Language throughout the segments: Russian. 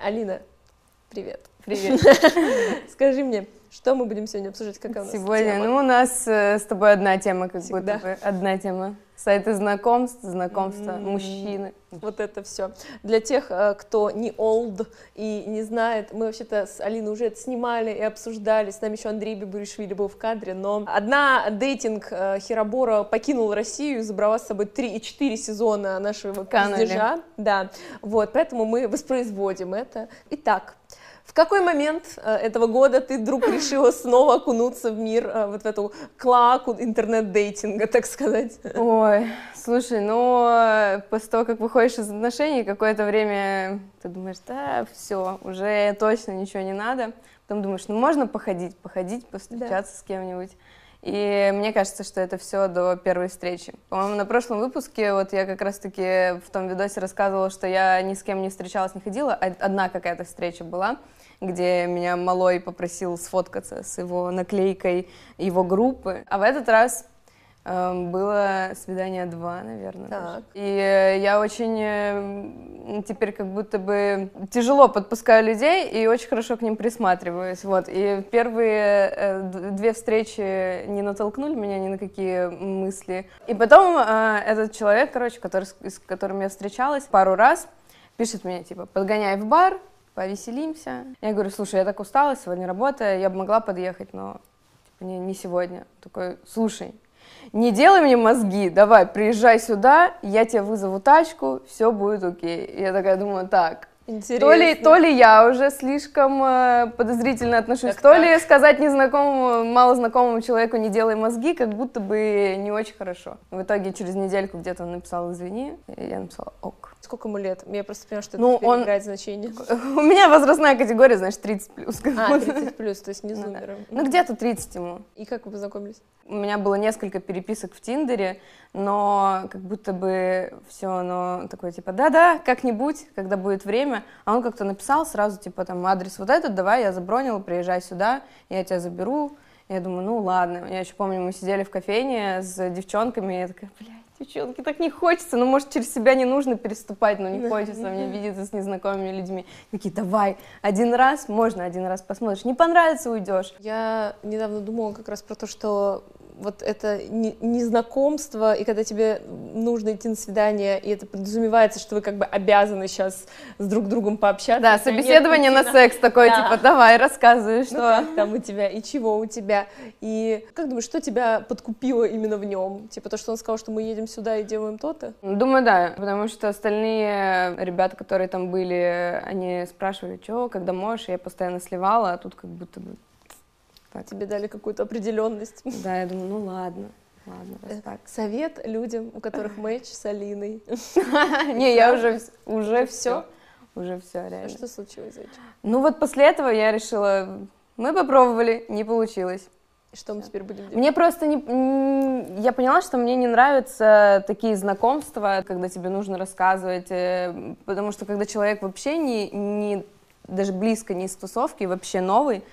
Алина, привет. Привет. Скажи мне, что мы будем сегодня обсуждать? Какая у нас Сегодня, тема? ну, у нас э, с тобой одна тема, как Всегда. будто бы. Одна тема. Сайты знакомств, знакомства, М. мужчины. Вот это все. Для тех, э, кто не old и не знает, мы вообще-то с Алиной уже это снимали и обсуждали. С нами еще Андрей Бибуришвили был в кадре, но одна дейтинг э, Херобора покинул Россию и забрала с собой 3 и 4 сезона нашего Канули. пиздежа. Да, вот, поэтому мы воспроизводим это. Итак, в какой момент э, этого года ты вдруг решила снова окунуться в мир, э, вот в эту клаку интернет-дейтинга, так сказать? Ой, слушай, ну, э, после того, как выходишь из отношений, какое-то время ты думаешь, да, все, уже точно ничего не надо. Потом думаешь, ну, можно походить, походить, повстречаться с кем-нибудь. И мне кажется, что это все до первой встречи. По-моему, на прошлом выпуске вот я как раз-таки в том видосе рассказывала, что я ни с кем не встречалась, не ходила. Одна какая-то встреча была, где меня малой попросил сфоткаться с его наклейкой его группы. А в этот раз было свидание два, наверное. Так. И э, я очень э, теперь как будто бы тяжело подпускаю людей и очень хорошо к ним присматриваюсь. Вот. И первые э, две встречи не натолкнули меня ни на какие мысли. И потом этот человек, короче, который, с с которым я встречалась пару раз, пишет мне, типа, подгоняй в бар, повеселимся. Я говорю, слушай, я так устала, сегодня работа, я бы могла подъехать, но типа, не, не сегодня. Такой, слушай, не делай мне мозги, давай, приезжай сюда, я тебе вызову тачку, все будет окей. Я такая думаю, так, Интересно. то ли, то ли я уже слишком э, подозрительно отношусь, Так, то так. ли сказать незнакомому, малознакомому человеку не делай мозги, как будто бы не очень хорошо. В итоге через недельку где-то он написал извини, и я написала ок. Сколько ему лет? Я просто понимаю, что это Ну, он- играет значение. У меня возрастная категория, знаешь, 30 плюс. А, 30 плюс, то есть не Ну да. зумером. Ну, где-то 30 ему. И как вы познакомились? У меня было несколько переписок в Тиндере, но как будто бы все оно такое, типа, да-да, как-нибудь, когда будет время. А он как-то написал сразу, типа, там, адрес вот этот, давай, я забронила, приезжай сюда, я тебя заберу. Я думаю, ну ладно. Я еще помню, мы сидели в кофейне с девчонками, и я такая, блядь, девчонки, так не хочется, ну, может, через себя не нужно переступать, но не хочется мне видеться с незнакомыми людьми. Такие, давай, один раз, можно один раз посмотришь, не понравится, уйдешь. Я недавно думала как раз про то, что вот это не- незнакомство, и когда тебе нужно идти на свидание, и это подразумевается, что вы как бы обязаны сейчас с друг другом пообщаться. Да, нет собеседование на секс такое, Да. типа, давай, рассказывай, Ну, что... как там у тебя, и чего у тебя, и как думаешь, что тебя подкупило именно в нем? Типа то, что он сказал, что мы едем сюда и делаем то-то? Думаю, да, потому что остальные ребята, которые там были, они спрашивали, что, когда можешь, я постоянно сливала, а тут как будто бы... Так, Тебе дали какую-то определенность. да, я думаю, ну ладно, ладно, раз так. Совет людям, у которых матч с Алиной. Не, я уже, уже все, уже все, А реально. что случилось, зайчик? Ну вот после этого я решила, мы попробовали, не получилось. И что мы теперь будем делать? Мне просто не... Я поняла, что мне не нравятся такие знакомства, когда тебе нужно рассказывать, э, потому что когда человек вообще не, не даже близко не из тусовки, вообще новый,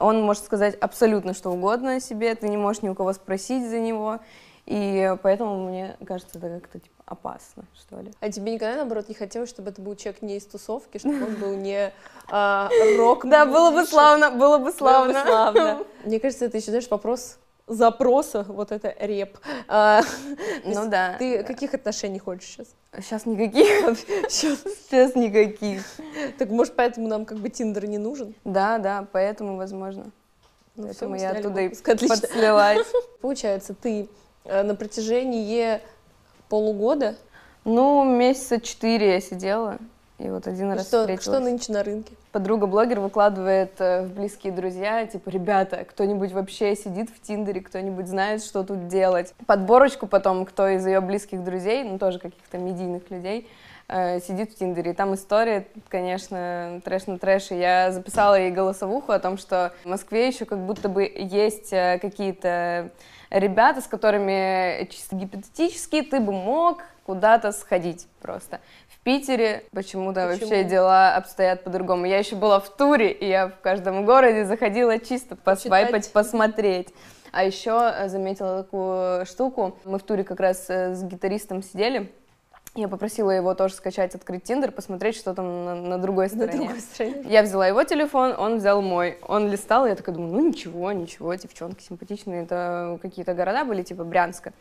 он может сказать абсолютно что угодно о себе, ты не можешь ни у кого спросить за него, и поэтому мне кажется, это как-то типа опасно, что ли. А тебе никогда, наоборот, не хотелось, чтобы это был человек не из тусовки, чтобы он был не а, рок Да, было бы славно, было бы славно. Мне кажется, это еще, знаешь, вопрос запроса, вот это реп. А, Ну да. Ты каких отношений хочешь сейчас? Сейчас никаких, Сейчас. никаких. Так может, поэтому нам как бы Тиндер не нужен? Да, да, поэтому возможно. Ну, Поэтому я оттуда и подслилась. Получается, ты э, на протяжении полугода Ну, месяца четыре я сидела, и вот один раз что, встретилась. что нынче на рынке? Подруга-блогер выкладывает э, в близкие друзья, типа, ребята, кто-нибудь вообще сидит в Тиндере, кто-нибудь знает, что тут делать. Подборочку потом, кто из ее близких друзей, ну, тоже каких-то медийных людей, э, сидит в Тиндере. И там история, конечно, трэш на трэше. Я записала ей голосовуху о том, что в Москве еще как будто бы есть э, какие-то ребята, с которыми чисто гипотетически ты бы мог куда-то сходить просто. Питере почему-то Почему? вообще дела обстоят по-другому. Я еще была в туре, и я в каждом городе заходила чисто посвайпать, Почитать. посмотреть. А еще э, заметила такую штуку. Мы в туре как раз э, с гитаристом сидели, Я попросила его тоже скачать, открыть Тиндер, посмотреть, что там на, на другой На стороне. другой стороне. Я взяла его телефон, он взял мой. Он листал, я такая думаю, ну ничего, ничего, девчонки симпатичные. Это какие-то города были, типа Брянска.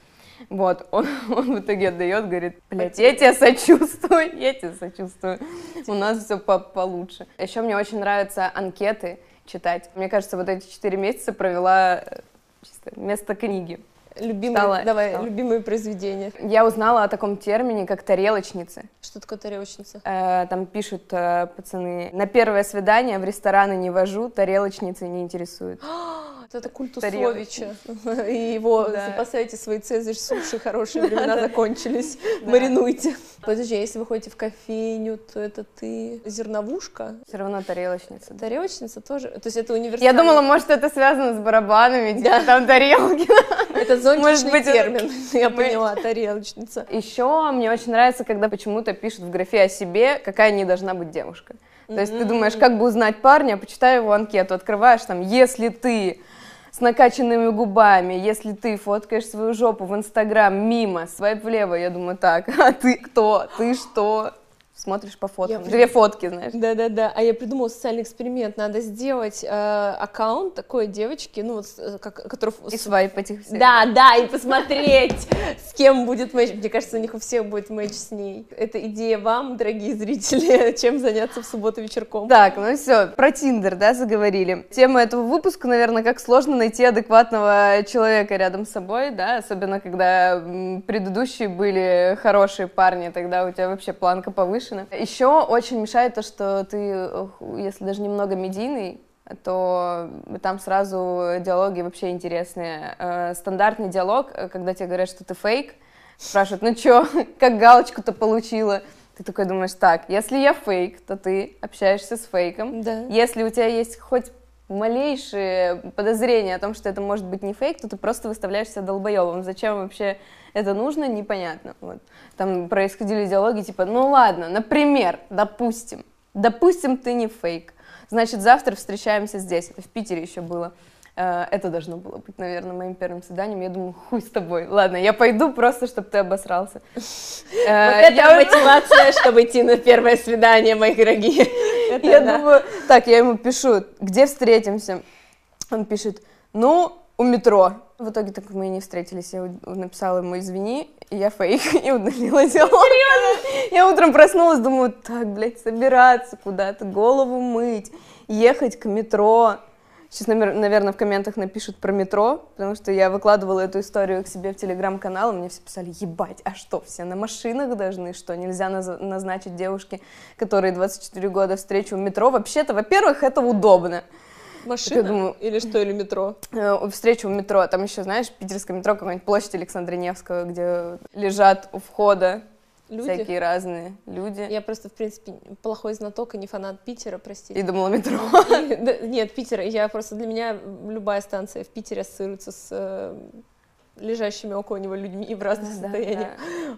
Вот, он, он в итоге отдает, говорит, блядь, я тебя сочувствую, я тебя сочувствую. У нас все по получше. Еще мне очень нравятся анкеты читать. Мне кажется, вот эти четыре месяца провела э, чисто вместо книги. Любимые, Читала, давай, читала. любимые произведения. Я узнала о таком термине, как тарелочницы. Что такое тарелочница? Э, Там пишут э, пацаны, на первое свидание в рестораны не вожу, тарелочницы не интересуют. Вот Это культ. Усовича. И его Да. запасайте свои цезарь суши, хорошие времена закончились. Маринуйте. Подожди, а если вы ходите в кофейню, то это ты зерновушка? Все равно тарелочница. да. Тарелочница тоже? То есть это Я универсальный... думала, может, это связано с барабанами, типа там тарелки. Это зонтичный быть, термин. Я поняла, тарелочница. Еще мне очень нравится, когда почему-то пишут в графе о себе, какая не должна быть девушка. То есть ты думаешь, как бы узнать парня, почитай его анкету, открываешь там, если ты с накачанными губами, если ты фоткаешь свою жопу в Инстаграм мимо, свайп влево, я думаю, так, а ты кто? Ты что? Смотришь по фоткам. Я Две фотки, знаешь. Да-да-да, а я придумала социальный эксперимент. Надо сделать э, аккаунт такой девочки, ну, вот, э, как, который... И свайп этих всех. Да, да, и посмотреть, с кем будет матч. Мне кажется, у них у всех будет матч с ней. Это идея вам, дорогие зрители, чем заняться в субботу вечерком. Так, ну все, про Тиндер, да, заговорили. Тема этого выпуска, наверное, как сложно найти адекватного человека рядом с собой, да, особенно когда предыдущие были хорошие парни, тогда у тебя вообще планка повышена. Еще очень мешает то, что ты, если даже немного медийный, то там сразу диалоги вообще интересные. Э, Стандартный диалог, э, когда тебе говорят, что ты фейк, спрашивают, ну чё, как галочку-то получила? Ты такой думаешь, так, если я фейк, то ты общаешься с фейком. Да. Если у тебя есть хоть малейшие подозрения о том, что это может быть не фейк, то ты просто выставляешь себя долбоебом. Зачем вообще это нужно, непонятно. Вот. Там происходили диалоги типа, ну ладно, например, допустим, допустим, ты не фейк. Значит, завтра встречаемся здесь. Это в Питере еще было. Э, Это должно было быть, наверное, моим первым свиданием. Я думаю, хуй с тобой. Ладно, я пойду просто, чтобы ты обосрался. Э, Вот это мотивация, чтобы идти на первое свидание, мои дорогие. Я думаю, так, я ему пишу, где встретимся? Он пишет, ну, у метро. В итоге так мы и не встретились. Я написала ему, извини, я фейк, и удалила диалог. Я утром проснулась, думаю, так, блядь, собираться куда-то, голову мыть, ехать к метро. Сейчас, наверное, в комментах напишут про метро, потому что я выкладывала эту историю к себе в телеграм-канал, и мне все писали, ебать, а что, все на машинах должны, что, нельзя наз- назначить девушке, которые 24 года встречу в метро? Вообще-то, во-первых, это удобно. Машина думаю- или что, или метро? Э, Встречу в метро, там еще, знаешь, питерское метро, какая-нибудь площадь Александра Невского, где лежат у входа Люди? всякие разные люди. Я просто, в принципе, плохой знаток и не фанат Питера, простите. И думала, метро. И, да, нет, Питер, я просто для меня любая станция в Питере ассоциируется с э, лежащими около него людьми и в разных Да, состояниях.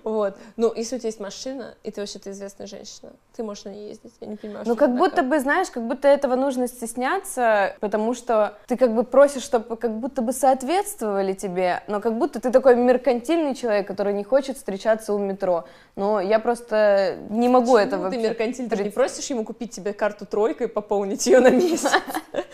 Вот. Ну, если у тебя есть машина, и ты вообще-то известная женщина, ты можешь на ней ездить. Я не понимаю, Ну, как будто такое. бы, знаешь, как будто этого нужно стесняться, потому что ты как бы просишь, чтобы как будто бы соответствовали тебе, но как будто ты такой меркантильный человек, который не хочет встречаться у метро. Но я просто не могу Почему ты вообще... меркантиль, ты не просишь ему купить тебе карту тройка и пополнить ее на месяц.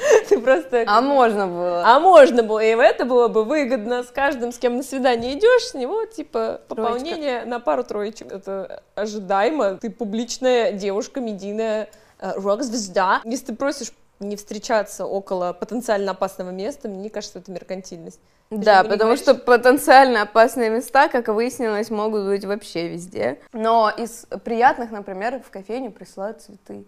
Просто... А можно было. А можно было, и это было бы выгодно с каждым, с кем на свидание идешь, с него типа пополнение на пару троечек. Это ожидаемо. Ты публичная девушка, медийная э, рок-звезда. Если ты просишь не встречаться около потенциально опасного места, мне кажется, это меркантильность. Ты Да, потому говоришь? что потенциально опасные места, как выяснилось, могут быть вообще везде. Но из приятных, например, в кофейню присылают цветы.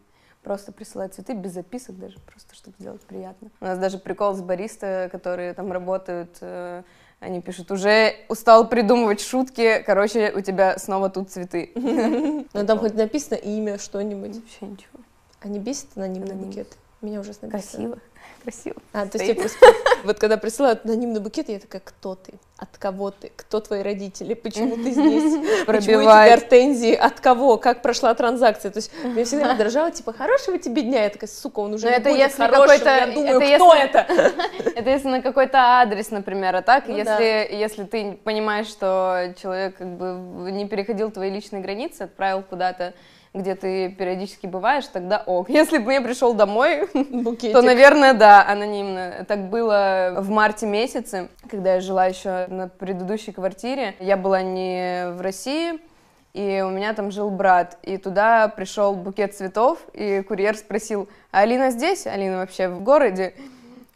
Просто присылают цветы без записок даже, просто чтобы сделать приятно. У нас даже прикол с бариста, которые там работают, э, они пишут, уже устал придумывать шутки, короче, у тебя снова тут цветы. Ну там хоть написано имя, что-нибудь. Вообще ничего. А не бесит анонимные Аноним. букеты? Меня ужасно бесит. Красиво. Красиво. А, то есть Стоит. я просто- вот когда присылают анонимный букет, я такая, кто ты? От кого ты? Кто твои родители? Почему ты здесь? Почему эти гортензии? От кого? Как прошла транзакция? То есть меня всегда раздражало, типа, хорошего тебе дня. Я такая, сука, он уже не это будет если какой-то- Я думаю, это кто если- это? Это если на какой-то адрес, например, а так, Ну если, если ты понимаешь, что человек как бы не переходил твои личные границы, отправил куда-то, где ты периодически бываешь, тогда ок. Если бы мне пришел домой, Букетик. то, наверное, да, анонимно. Так было в марте месяце, когда я жила еще на предыдущей квартире. Я была не в России, и у меня там жил брат. И туда пришел букет цветов, и курьер спросил, а Алина здесь? Алина вообще в городе?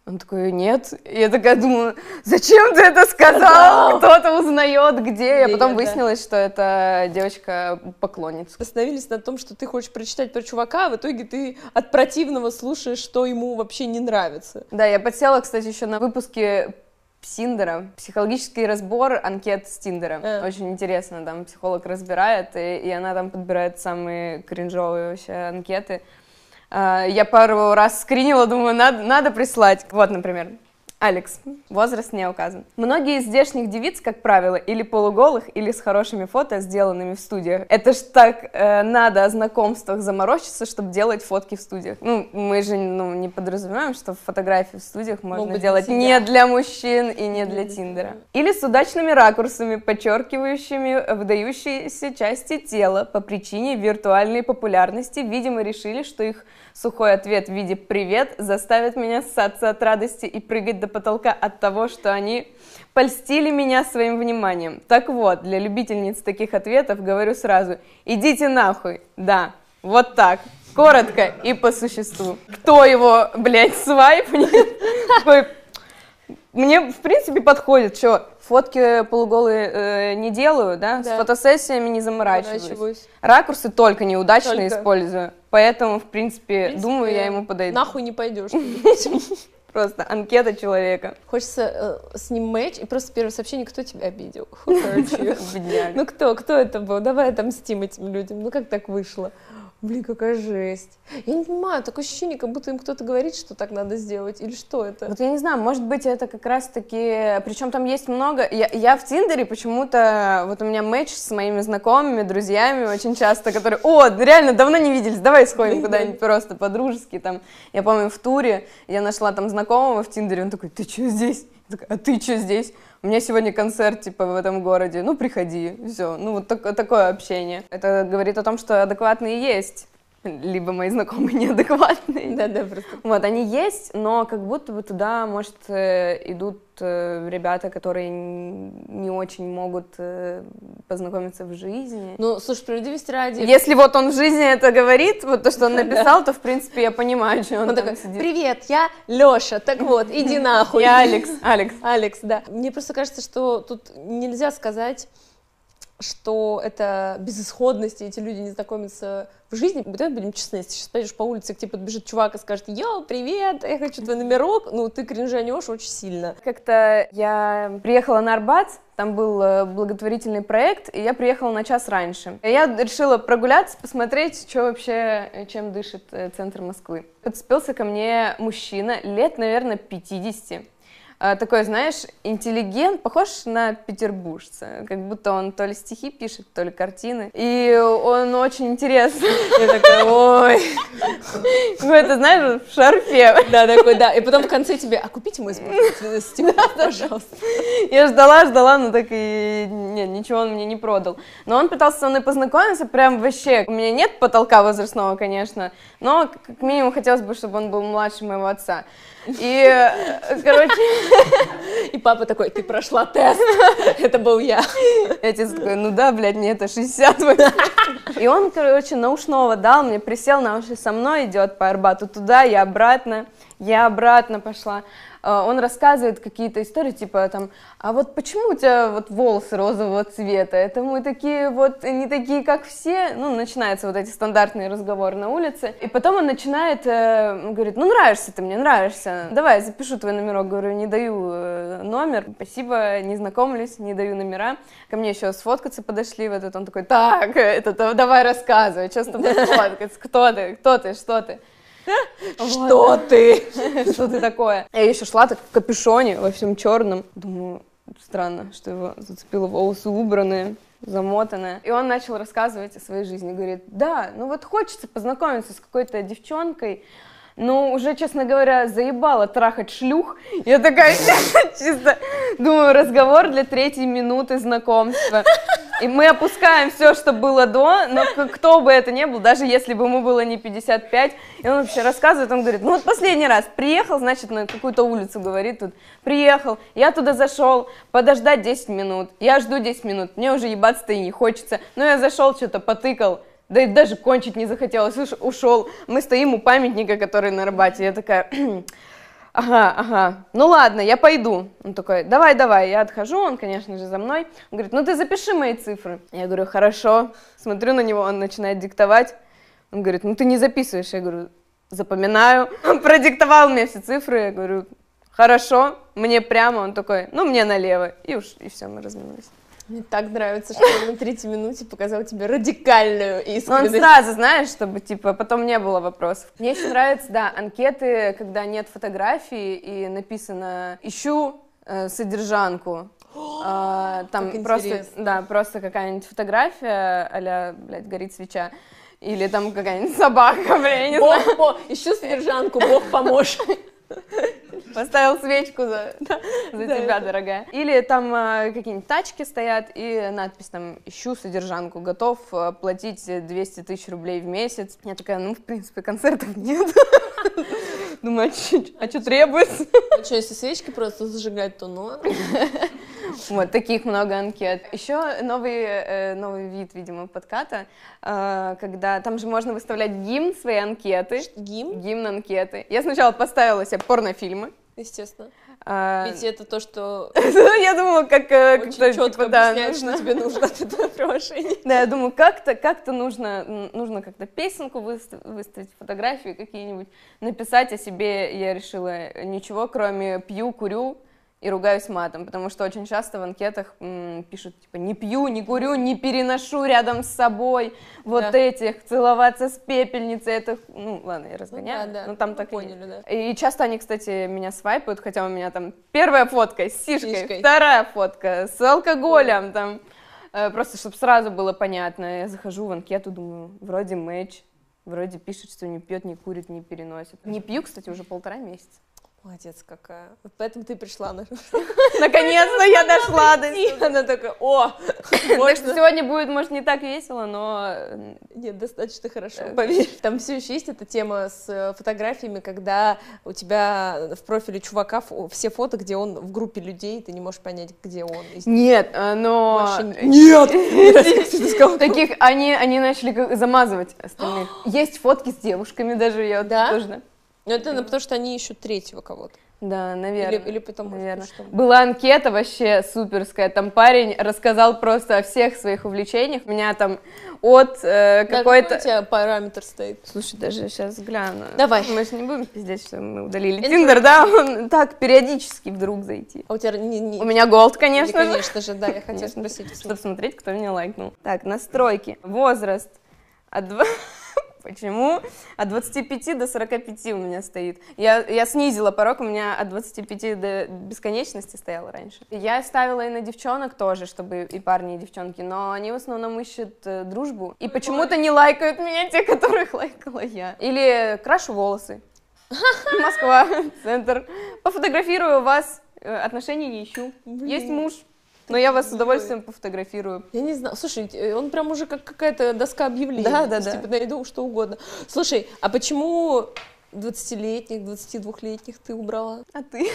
Он такой, нет. И я такая думаю, зачем ты это сказал? Кто-то узнает, где. Потом я, да. выяснилось, что это девочка-поклонница. Остановились на том, что ты хочешь прочитать про чувака, а в итоге ты от противного слушаешь, что ему вообще не нравится. Да, я подсела, кстати, еще на выпуске Синдера, психологический разбор анкет с Тиндера. А. Очень интересно, там психолог разбирает, и, и она там подбирает самые кринжовые вообще анкеты. А, Я пару раз скринила, думаю, надо, надо прислать. Вот, например, Алекс, возраст не указан. Многие из здешних девиц, как правило, или полуголых, или с хорошими фото, сделанными в студиях. Это ж так э, надо о знакомствах заморочиться, чтобы делать фотки в студиях. Ну, мы же ну, не подразумеваем, что фотографии в студиях можно для делать себя. не для мужчин и не для Тиндера. Или с удачными ракурсами, подчеркивающими выдающиеся части тела по причине виртуальной популярности, видимо, решили, что их сухой ответ в виде «привет» заставит меня ссаться от радости и прыгать до потолка от того, что они польстили меня своим вниманием. Так вот, для любительниц таких ответов говорю сразу «идите нахуй». Да, вот так. Коротко и по существу. Кто его, блядь, свайпнет? Такой, мне, в принципе, подходит, что фотки полуголые э, не делаю, да, Да. с фотосессиями не заморачиваюсь. Ракурсы только неудачные Только. использую, поэтому, в принципе, В принципе, думаю, я ему подойду. Нахуй не пойдешь. Просто анкета человека. Хочется э, с ним матч, и просто первое сообщение, кто тебя обидел? Ну кто, кто это был? Давай отомстим этим людям. Ну как так вышло? Блин, какая жесть. Я не понимаю, такое ощущение, как будто им кто-то говорит, что так надо сделать, или что это? Вот я не знаю, может быть, это как раз-таки... Причем там есть много... Я, я в Тиндере почему-то... Вот у меня матч с моими знакомыми, друзьями очень часто, которые... О, реально, давно не виделись, давай сходим куда-нибудь просто по-дружески. Там, я помню, в туре я нашла там знакомого в Тиндере, он такой, ты что здесь? Я такая, а ты что здесь? У меня сегодня концерт, типа, в этом городе. Ну, приходи. Все. Ну, вот так- такое общение. Это говорит о том, что адекватные есть. Либо мои знакомые неадекватные. Да-да, просто. Вот, они есть, но как будто бы туда, может, э, идут э, ребята, которые не очень могут э, познакомиться в жизни. Ну, слушай, справедливости ради. Если вот он в жизни это говорит, вот то, что он написал, то, в принципе, я понимаю, что он, Он такой, сидит. привет, я Леша, так вот, иди нахуй. Я Алекс. Алекс. Алекс, да. Мне просто кажется, что тут нельзя сказать, что это безысходность, и эти люди не знакомятся в жизни. Давай будем честны, если сейчас пойдешь по улице, к тебе подбежит чувак и скажет, йоу, привет, я хочу твой номерок, ну, ты кринжанешь очень сильно. Как-то я приехала на Арбат, там был э, благотворительный проект, и я приехала на час раньше. Я решила прогуляться, посмотреть, что вообще, э, чем дышит э, центр Москвы. Подцепился ко мне мужчина, лет, наверное, 50. А, Такой, знаешь, интеллигент, похож на петербуржца, как будто он то ли стихи пишет, то ли картины. И он очень интересный. Я такая, ой. Какой-то, знаешь, в шарфе. Да, такой, да. И потом в конце тебе, а купите мой стекло, пожалуйста. Я ждала, ждала, но так и нет, ничего он мне не продал. Но он пытался со мной познакомиться, прям вообще. У меня нет потолка возрастного, конечно, но как минимум хотелось бы, чтобы он был младше моего отца. И, э, короче, И папа такой, ты прошла тест. Это был я. и отец такой, ну да, блядь, мне это 60 вообще». И он, короче, наушного дал, мне присел на уши, со мной идет по Арбату туда, я обратно, я обратно пошла. Э, Он рассказывает какие-то истории, типа там, а вот почему у тебя вот волосы розового цвета? Это мы такие вот не такие, как все. Ну, начинаются вот эти стандартные разговоры на улице. И потом он начинает, э, говорит, ну, нравишься ты мне, нравишься. Давай, я запишу твой номерок. Говорю, не даю э, номер. Спасибо, не знакомлюсь, не даю номера. Ко мне еще сфоткаться подошли в этот. Он такой, так, это, давай рассказывай, что с тобой сфоткаться, кто ты, кто ты, что ты. Что ты? Что ты такое? Я еще шла так в капюшоне, во всем черном. Думаю, странно, что его зацепило волосы убранные замотанная. И он начал рассказывать о своей жизни. Говорит, да, ну вот хочется познакомиться с какой-то девчонкой, ну, уже, честно говоря, заебала трахать шлюх. Я такая чисто думаю, разговор для третьей минуты знакомства. И мы опускаем все, что было до, но кто бы это ни был, даже если бы ему было не 55, и он вообще рассказывает, он говорит, ну вот последний раз приехал, значит, на какую-то улицу, говорит тут, приехал, я туда зашел, подождать 10 минут, я жду 10 минут, мне уже ебаться-то и не хочется, но я зашел, что-то потыкал, да и даже кончить не захотелось, ушел. Мы стоим у памятника, который на Арбате. Я такая, ага, ага, ну ладно, я пойду. Он такой, давай, давай, я отхожу, он, конечно же, за мной. Он говорит, ну ты запиши мои цифры. Я говорю, хорошо. Смотрю на него, он начинает диктовать. Он говорит, ну ты не записываешь. Я говорю, запоминаю. Он продиктовал мне все цифры. Я говорю, хорошо, мне прямо. Он такой, ну мне налево. И уж, и все, мы разминулись. Мне так нравится, что он на третьей минуте показал тебе радикальную искренность. Он сразу, знаешь, чтобы, типа, потом не было вопросов. Мне еще нравятся, да, анкеты, когда нет фотографии и написано «ищу э, содержанку». А, там просто, да, просто какая-нибудь фотография, а блядь, горит свеча. Или там какая-нибудь собака, блин, я не бог, знаю. Бог, ищу содержанку, Бог поможет. Поставил свечку за, за да, тебя, это. дорогая. Или там э, какие-нибудь тачки стоят, и надпись там «Ищу содержанку, готов э, платить 200 тысяч рублей в месяц». Я такая, ну, в принципе, концертов нет. Думаю, а что а требуется? А что, если свечки просто зажигать, то ну. Вот, таких много анкет. Еще новый, э, новый вид, видимо, подката, э, когда там же можно выставлять гимн своей анкеты. Гимн? Гимн анкеты. Я сначала поставила себе порнофильмы. Естественно. А... Ведь это то, что... я думала, как... Э, Очень четко типа, да, нужно... что тебе нужно от этого приложения. Да, я думаю, как-то как нужно, нужно как-то песенку выставить, фотографии какие-нибудь, написать о себе. Я решила ничего, кроме пью, курю, и ругаюсь матом, потому что очень часто в анкетах м, пишут, типа, не пью, не курю, не переношу рядом с собой вот да. этих, целоваться с пепельницей, это, ну, ладно, я разгоняю, ну, да, да. но там Мы так поняли, да. И часто они, кстати, меня свайпают, хотя у меня там первая фотка с сишкой, сишкой. вторая фотка с алкоголем, Ой. там, э, просто, чтобы сразу было понятно, я захожу в анкету, думаю, вроде мэч, вроде пишет, что не пьет, не курит, не переносит. Не пью, кстати, уже полтора месяца. Молодец какая. Вот поэтому ты пришла на... Наконец-то я дошла до сюда. Она такая, о, Так что сегодня будет, может, не так весело, но... Нет, достаточно хорошо, поверь. Там все еще есть эта тема с э, фотографиями, когда у тебя в профиле чувака все фото, где он в группе людей, ты не можешь понять, где он. Нет, э, но... Нет! Таких, они, они начали замазывать остальных. Есть фотки с девушками даже, я тоже... Ну, это потому что они ищут третьего кого-то. Да, наверное. Или, или потому наверное. что... Была анкета вообще суперская, там парень рассказал просто о всех своих увлечениях. У меня там от э, какой-то... Да, какой у тебя параметр стоит? Слушай, даже сейчас гляну. Давай. Мы же не будем пиздеть, что мы удалили Тиндер, да? Он так, периодически вдруг зайти. А у тебя не... не... У меня голд, конечно не, конечно же, да, я хотела спросить. Чтобы смотреть, кто меня лайкнул. Так, настройки. Возраст. От 2... Почему? От 25 до 45 у меня стоит. Я, я снизила порог, у меня от 25 до бесконечности стояло раньше. Я ставила и на девчонок тоже, чтобы и парни, и девчонки, но они в основном ищут э, дружбу. И почему-то не лайкают меня те, которых лайкала я. Или крашу волосы. Москва, центр. Пофотографирую вас, э, отношений не ищу. Есть муж, но я вас с удовольствием пофотографирую. Я не знаю. Слушай, э, он прям уже как какая-то доска объявлений. Да, да, да. Типа найду что угодно. Слушай, а почему 20-летних, 22-летних ты убрала? А ты?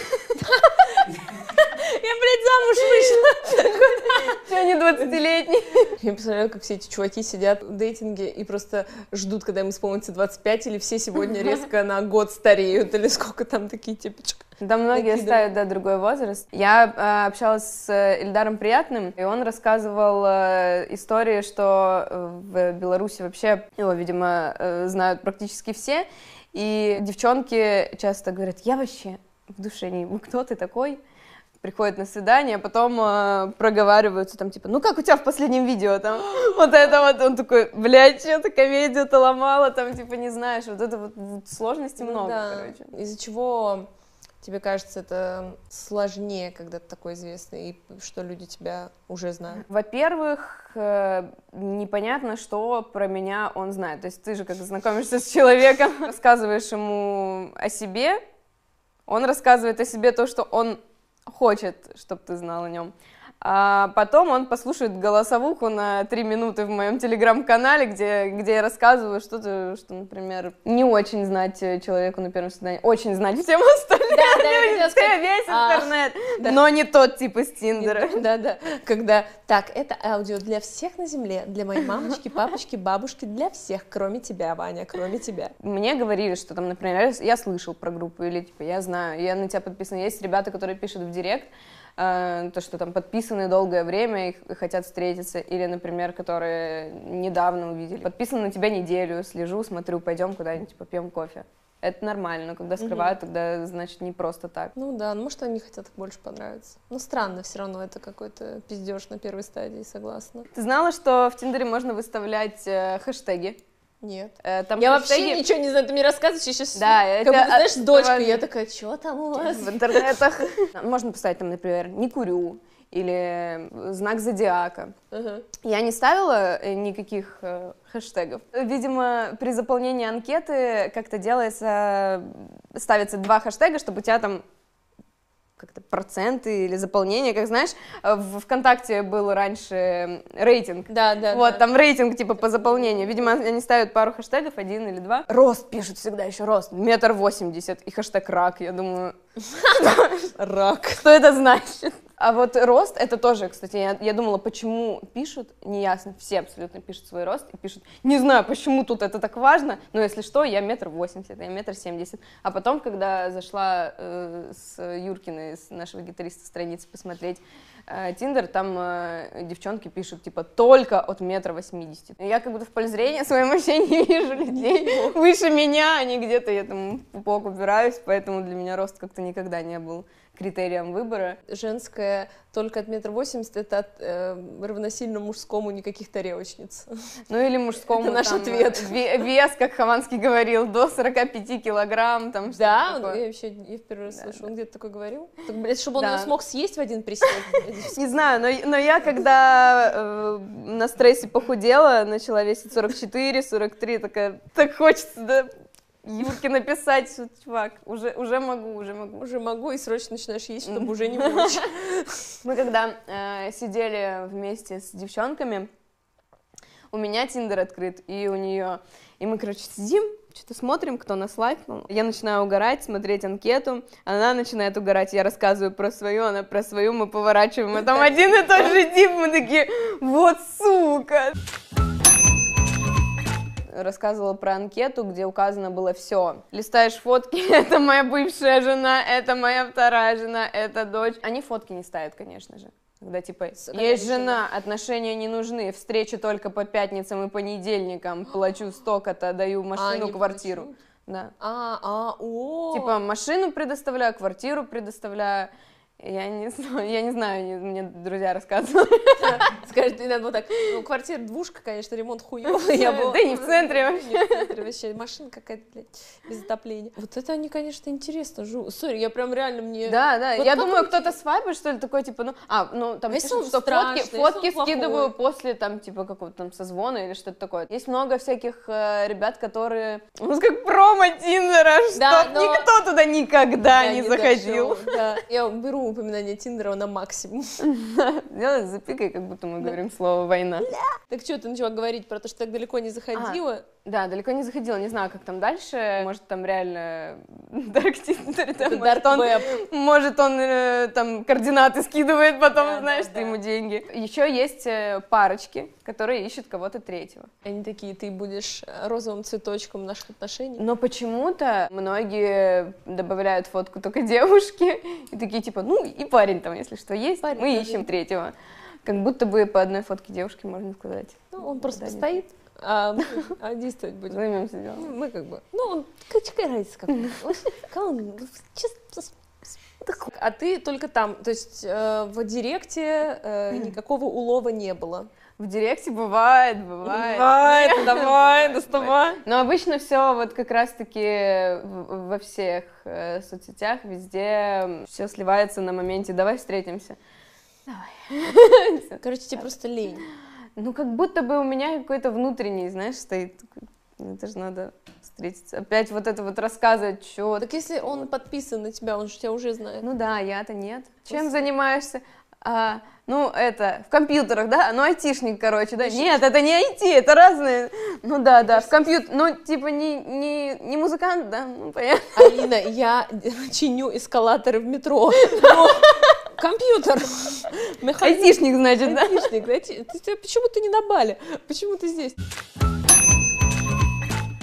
Я, блядь, замуж вышла. Что не 20-летний? Я представляю, как все эти чуваки сидят в дейтинге и просто ждут, когда им исполнится 25, или все сегодня резко на год стареют, или сколько там такие типочка. Да, многие Такие, ставят, да, другой возраст. Я э, общалась с Эльдаром Приятным, и он рассказывал э, истории, что в Беларуси вообще его, видимо, э, знают практически все, и девчонки часто говорят, я вообще в душе не кто ты такой, приходят на свидание, а потом э, проговариваются там, типа, ну как у тебя в последнем видео там, вот это вот, он такой, блядь, что-то комедию-то ломала, там, типа, не знаешь, вот это вот, сложностей Ну много, да. короче. Из-за чего тебе кажется это сложнее, когда ты такой известный, и что люди тебя уже знают? Во-первых, э, непонятно, что про меня он знает. То есть ты же, как знакомишься с человеком, рассказываешь ему о себе, он рассказывает о себе то, что он хочет, чтобы ты знал о нем. А потом он послушает голосовуху на три минуты в моем телеграм-канале, где, где я рассказываю что-то, что, например, не очень знать э, человеку на первом свидании, очень знать всем остальным, Да, да, сказать, весь а, интернет, да. но не тот тип из Тиндера. Да-да, когда, так, это аудио для всех на земле, для моей мамочки, папочки, бабушки, для всех, кроме тебя, Ваня, кроме тебя. Мне говорили, что там, например, я слышал про группу, или типа я знаю, я на тебя подписана. Есть ребята, которые пишут в директ, э, то, что там подписаны долгое время и хотят встретиться, или, например, которые недавно увидели. Подписан на тебя неделю, слежу, смотрю, пойдем куда-нибудь попьем кофе. Это нормально, но когда скрывают, тогда значит не просто так. Ну да, ну может они хотят больше понравиться. Ну странно все равно, это какой-то пиздеж на первой стадии, согласна. Ты знала, что в Тиндере можно выставлять э, хэштеги? Нет. Э, там Я хэштеги вообще ничего не знаю, ты мне рассказываешь, я сейчас... Да, как тебя будто, знаешь, с дочкой, открываю. я такая, что там у вас? в интернетах. Можно поставить там, например, «не курю» или знак зодиака. Ага. Я не ставила э, никаких э, хэштегов. Видимо, при заполнении анкеты как-то делается, ставится два хэштега, чтобы у тебя там как-то проценты или заполнение, как знаешь, в ВКонтакте был раньше рейтинг. Да, да, Вот, да. там рейтинг типа по заполнению. Видимо, они ставят пару хэштегов, один или два. Рост пишут всегда еще рост. Метр восемьдесят. И хэштег рак. Я думаю, Рак. что это значит? А вот рост, это тоже, кстати, я, я думала, почему пишут, неясно, все абсолютно пишут свой рост и пишут, не знаю, почему тут это так важно, но если что, я метр восемьдесят, я метр семьдесят. А потом, когда зашла э, с Юркиной, с нашего гитариста, страницы посмотреть э, Тиндер, там э, девчонки пишут, типа, только от метра восьмидесяти. Я как будто в поле зрения своем вообще не вижу людей выше меня, они где-то, я там в пупок убираюсь, поэтому для меня рост как-то никогда не был критерием выбора. Женское только от метра восемьдесят, это от, э, равносильно мужскому никаких тарелочниц. Ну или мужскому Это наш там, ответ. ве- вес, как Хованский говорил, до 45 килограмм, там Да, он- я вообще я в первый раз Да, слышу, да. он где-то такое говорил. Так, блядь, чтобы он Да. ее смог съесть в один присест. блядь. Не знаю, но, но я когда э, на стрессе похудела, начала весить 44, 43, такая, так хочется, да, Юрке написать, что, чувак, уже, уже могу, уже могу. Уже могу, и срочно начинаешь есть, чтобы уже не мочь. Мы когда э, сидели вместе с девчонками, у меня Тиндер открыт, и у нее, и мы, короче, сидим, что-то смотрим, кто нас лайкнул. Я начинаю угорать, смотреть анкету, она начинает угорать, я рассказываю про свою, она про свою, мы поворачиваем, а там один и тот же тип, мы такие, вот сука! Рассказывала про анкету, где указано было все. Листаешь фотки, это моя бывшая жена, это моя вторая жена, это дочь. Они фотки не ставят, конечно же. Когда типа есть жена, отношения не нужны, встречи только по пятницам и понедельникам, плачу столько-то, даю машину, они квартиру. Да. А, а, о. Типа машину предоставляю, квартиру предоставляю. Я не знаю, я не знаю, не- мне друзья рассказывали. Скажет, надо вот так, ну, квартира двушка, конечно, ремонт хуёвый, я была. Да не в центре вообще. Не в центре вообще, машина какая-то, блядь, без отопления. Вот это они, конечно, интересно, жу. Сори, я прям реально мне... Да, да. Вот я думаю, он кто-то свайпает, что ли, такой, типа, ну, а, ну, там А пишут, что страшный, фотки, фотки он плохой? скидываю после, там, типа, какого-то там созвона или что-то такое. Есть много всяких э, ребят, которые, у нас как промо Тиндера, что Да, но- никто туда никогда Я не не заходил. Да, я беру упоминание Тиндера на максимум. Запикай, как будто мы говорим слово «война». Так что, ты начала говорить про то, что так далеко не заходила? Да, далеко не заходила, не знаю, как там дальше. Может, там реально Dark Tinder, там, может, он, Web. может, он э, там координаты скидывает, потом, Да, знаешь, да, ты да. ему деньги. Еще есть э, парочки, которые ищут кого-то третьего. Они такие, ты будешь розовым цветочком наших отношений. Но почему-то многие добавляют фотку только девушки и такие типа, ну и парень там, если что, есть, Парень мы ищем третьего. Как будто бы по одной фотке девушки можно сказать. Ну, он просто Да, нет. А а действовать будем. Займемся Ну, делом. Мы как бы, ну, он, какая разница, как он, А ты только там, то есть э, в директе э, никакого улова не было? В директе бывает, бывает. Бывает, давай, доставай. Но обычно все вот как раз-таки во всех э, соцсетях, везде все сливается на моменте «давай встретимся». Давай. Короче, тебе просто лень. Ну, как будто бы у меня какой-то внутренний, знаешь, стоит. «Ну, Это же надо встретиться. Опять вот это вот рассказывать, что... Так если он подписан на тебя, он же тебя уже знает. Ну да, я-то нет. Чем Господи. занимаешься? А, ну, это, в компьютерах, да? Ну, айтишник, короче, да? Нет, это не IT, это разные. Ну да, да, в компьютер. Ну, типа, не, не, не музыкант, да? Ну, понятно. Алина, я чиню эскалаторы в метро. Но Компьютер. Айтишник, значит, да? Айтишник, Почему ты не на Бали? Почему ты здесь?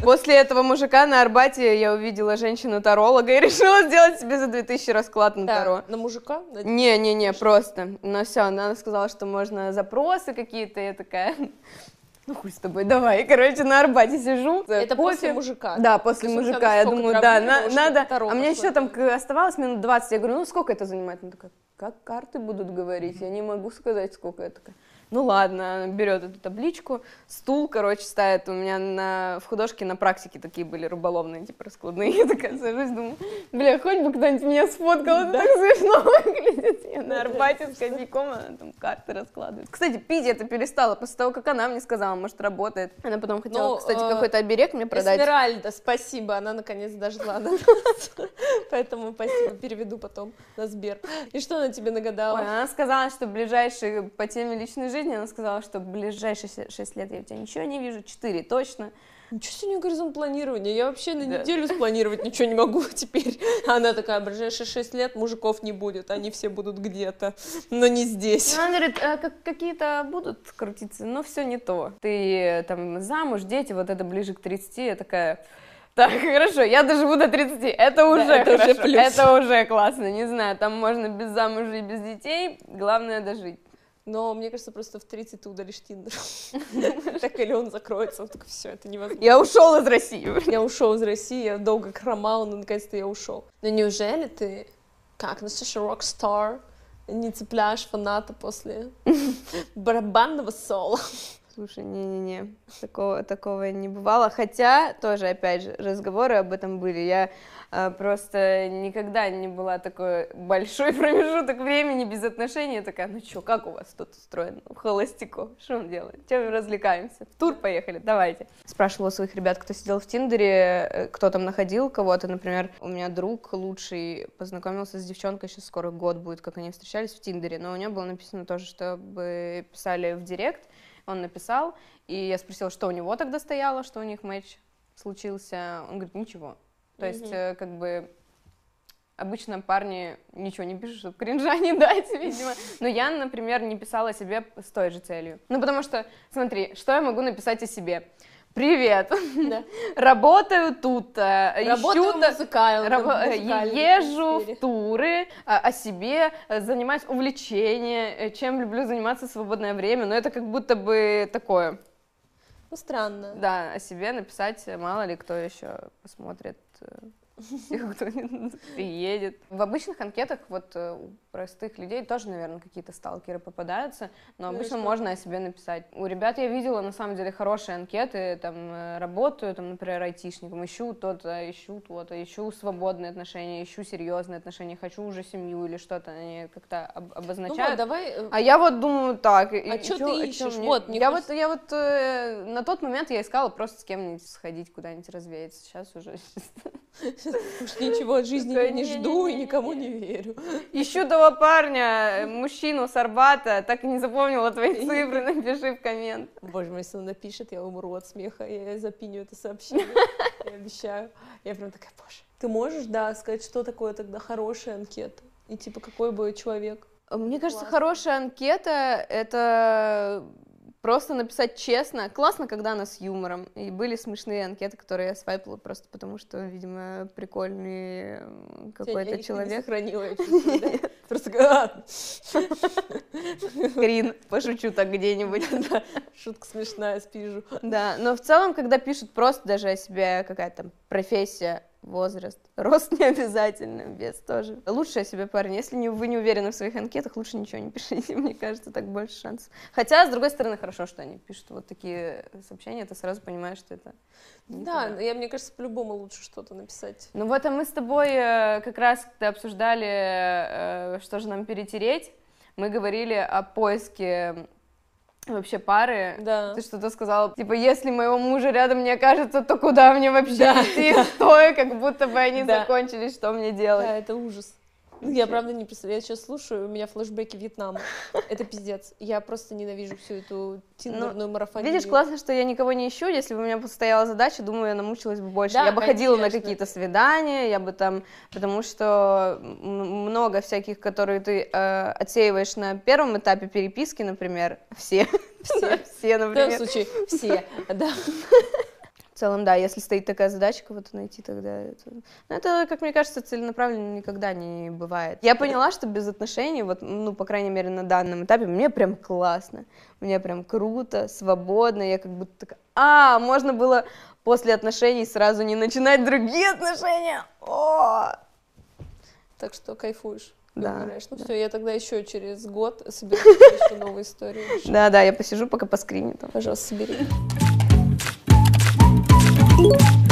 После этого мужика на Арбате я увидела женщину-таролога и решила сделать себе за 2000 расклад на Таро. На мужика? Не-не-не, просто. Но все, она сказала, что можно запросы какие-то, я такая, ну хуй с тобой, давай. Короче, на Арбате сижу. Это кофе. после мужика? Да, после есть мужика. Я думаю, да, на- надо. А мне еще там оставалось минут 20. Я говорю, ну сколько это занимает? Она такая, как карты будут говорить? Я не могу сказать, сколько. Я такая, ну ладно, она берет эту табличку, стул, короче, ставит. У меня на, в художке на практике такие были рыболовные, типа раскладные. Я такая сажусь, думаю, бля, хоть бы кто-нибудь меня сфоткал, это так смешно выглядит. Я на Арбате с коньяком, она там карты раскладывает. Кстати, пить это перестала после того, как она мне сказала, может, работает. Она потом хотела, Ну, кстати, э, какой-то оберег мне продать. Эсмеральда, спасибо, она наконец дожила до нас. Поэтому спасибо, переведу потом на Сбер. И что она тебе нагадала? она сказала, что ближайшие по теме личной жизни, она сказала, что в ближайшие 6 лет я у тебя ничего не вижу, 4 точно. Ничего себе у неё горизонт планирования, я вообще на Да. неделю спланировать ничего не могу теперь. Она такая, ближайшие 6 лет мужиков не будет, они все будут где-то, но не здесь. Она говорит, «А, как- какие-то будут крутиться, но все не то. Ты э, там замуж, дети, вот это ближе к 30, я такая... Так, хорошо, я доживу до 30, это уже это уже хорошо, плюс. это уже классно, не знаю, там можно без замужа и без детей, главное дожить. Но мне кажется, просто в 30 ты удалишь Тиндер. Так или он закроется, он такой, все, это невозможно. Я ушел из России. Я ушел из России, я долго хромал, но наконец-то я ушел. Но неужели ты, как настоящий рок-стар, не цепляешь фаната после барабанного соло? Слушай, не-не-не, такого, такого не бывало. Хотя, тоже, опять же, разговоры об этом были. Я а, просто никогда не была такой большой промежуток времени без отношений. Я такая, ну что, как у вас тут устроено? Ну, холостяков, что он делает? Чем развлекаемся? В тур поехали, давайте. Спрашивала своих ребят, кто сидел в Тиндере, э, кто там находил кого-то. Например, у меня друг лучший познакомился с девчонкой, сейчас скоро год будет, как они встречались в Тиндере, но у него было написано тоже, чтобы писали в директ, он написал, и я спросила, что у него тогда стояло, что у них матч случился. Он говорит, ничего. То есть, Мгм. э, как бы, обычно парни ничего не пишут, чтобы кринжа не дать, видимо. Но я, например, не писала себе с той же целью. Ну, потому что, смотри, что я могу написать о себе? Привет, Да. работаю тут, э, Работаю ищу музыкально, музыкальной езжу в туры, а, о себе, э, занимаюсь увлечения, э, чем люблю заниматься в свободное время, но это как будто бы такое, Ну, странно. да, о себе написать, мало ли кто еще посмотрит, кто приедет. В обычных анкетах вот простых людей тоже, наверное, какие-то сталкеры попадаются, но Ну обычно что? можно о себе написать. У ребят я видела, на самом деле, хорошие анкеты, там, э, работаю, там, например, айтишником, ищу то-то, ищу то-то, ищу свободные отношения, ищу серьезные отношения, хочу уже семью или что-то, они как-то об- Ну вот, обозначают. давай... э, А я вот думаю так. А и чё- ты чё ищешь? мне- Вот, мне я вот, я вот э, на тот момент я искала просто с кем-нибудь сходить куда-нибудь развеяться. Сейчас уже Уж ничего от жизни не жду и никому не верю. ищу того парня, э, мужчину с Арбата, так и не запомнила твои цифры, напиши в коммент. Боже мой, если он напишет, я умру от смеха, я запиню это сообщение, я обещаю. Я прям такая, боже. Ты можешь, да, сказать, что такое тогда хорошая анкета? И типа, какой бы человек? Мне кажется, Классно. хорошая анкета — это просто написать честно. Классно, когда она с юмором. И были смешные анкеты, которые я свайпала просто потому, что, видимо, прикольный какой-то человек. да? Просто такая, «А, пошучу так где-нибудь. шутка смешная, спижу. Да, но в целом, когда пишут просто даже о себе какая-то профессия, возраст. Рост не обязательно, вес тоже. Лучше о себе парень. Если не, вы не уверены в своих анкетах, лучше ничего не пишите. Мне кажется, так больше шансов. Хотя, с другой стороны, хорошо, что они пишут вот такие сообщения, ты сразу понимаешь, что это Да, туда. я, мне кажется, по-любому лучше что-то написать. Ну вот, а мы с тобой э, как раз, когда обсуждали, э, что же нам перетереть, мы говорили о поиске вообще пары. Да. Ты что-то сказала, типа, если моего мужа рядом не окажется, то куда мне вообще идти, стоя, как будто бы они Да. закончились, что мне делать? Да, это ужас. Ну, Я правда не представляю, я сейчас слушаю, у меня флешбеки Вьетнама. Это пиздец. Я просто ненавижу всю эту тиндерную марафонию. Видишь, классно, что я никого не ищу. Если бы у меня стояла задача, думаю, я намучилась бы больше. Да, я бы ходила на конечно. какие-то свидания, я бы там, потому что много всяких, которые ты э, отсеиваешь на первом этапе переписки, например, все, все, все, В данном например. случае все, да. В целом, да, если стоит такая задача кого-то найти, тогда это... Ну, это, как мне кажется, целенаправленно никогда не бывает. Я поняла, что без отношений, вот, ну, по крайней мере, на данном этапе, мне прям классно, мне прям круто, свободно, я как будто такая, а, можно было после отношений сразу не начинать другие отношения, о! Так что кайфуешь. Да, говоришь. Ну да. все, я тогда еще через год соберу еще новые истории. Да-да, я посижу пока по скрине там. Пожалуйста, собери. Thank you.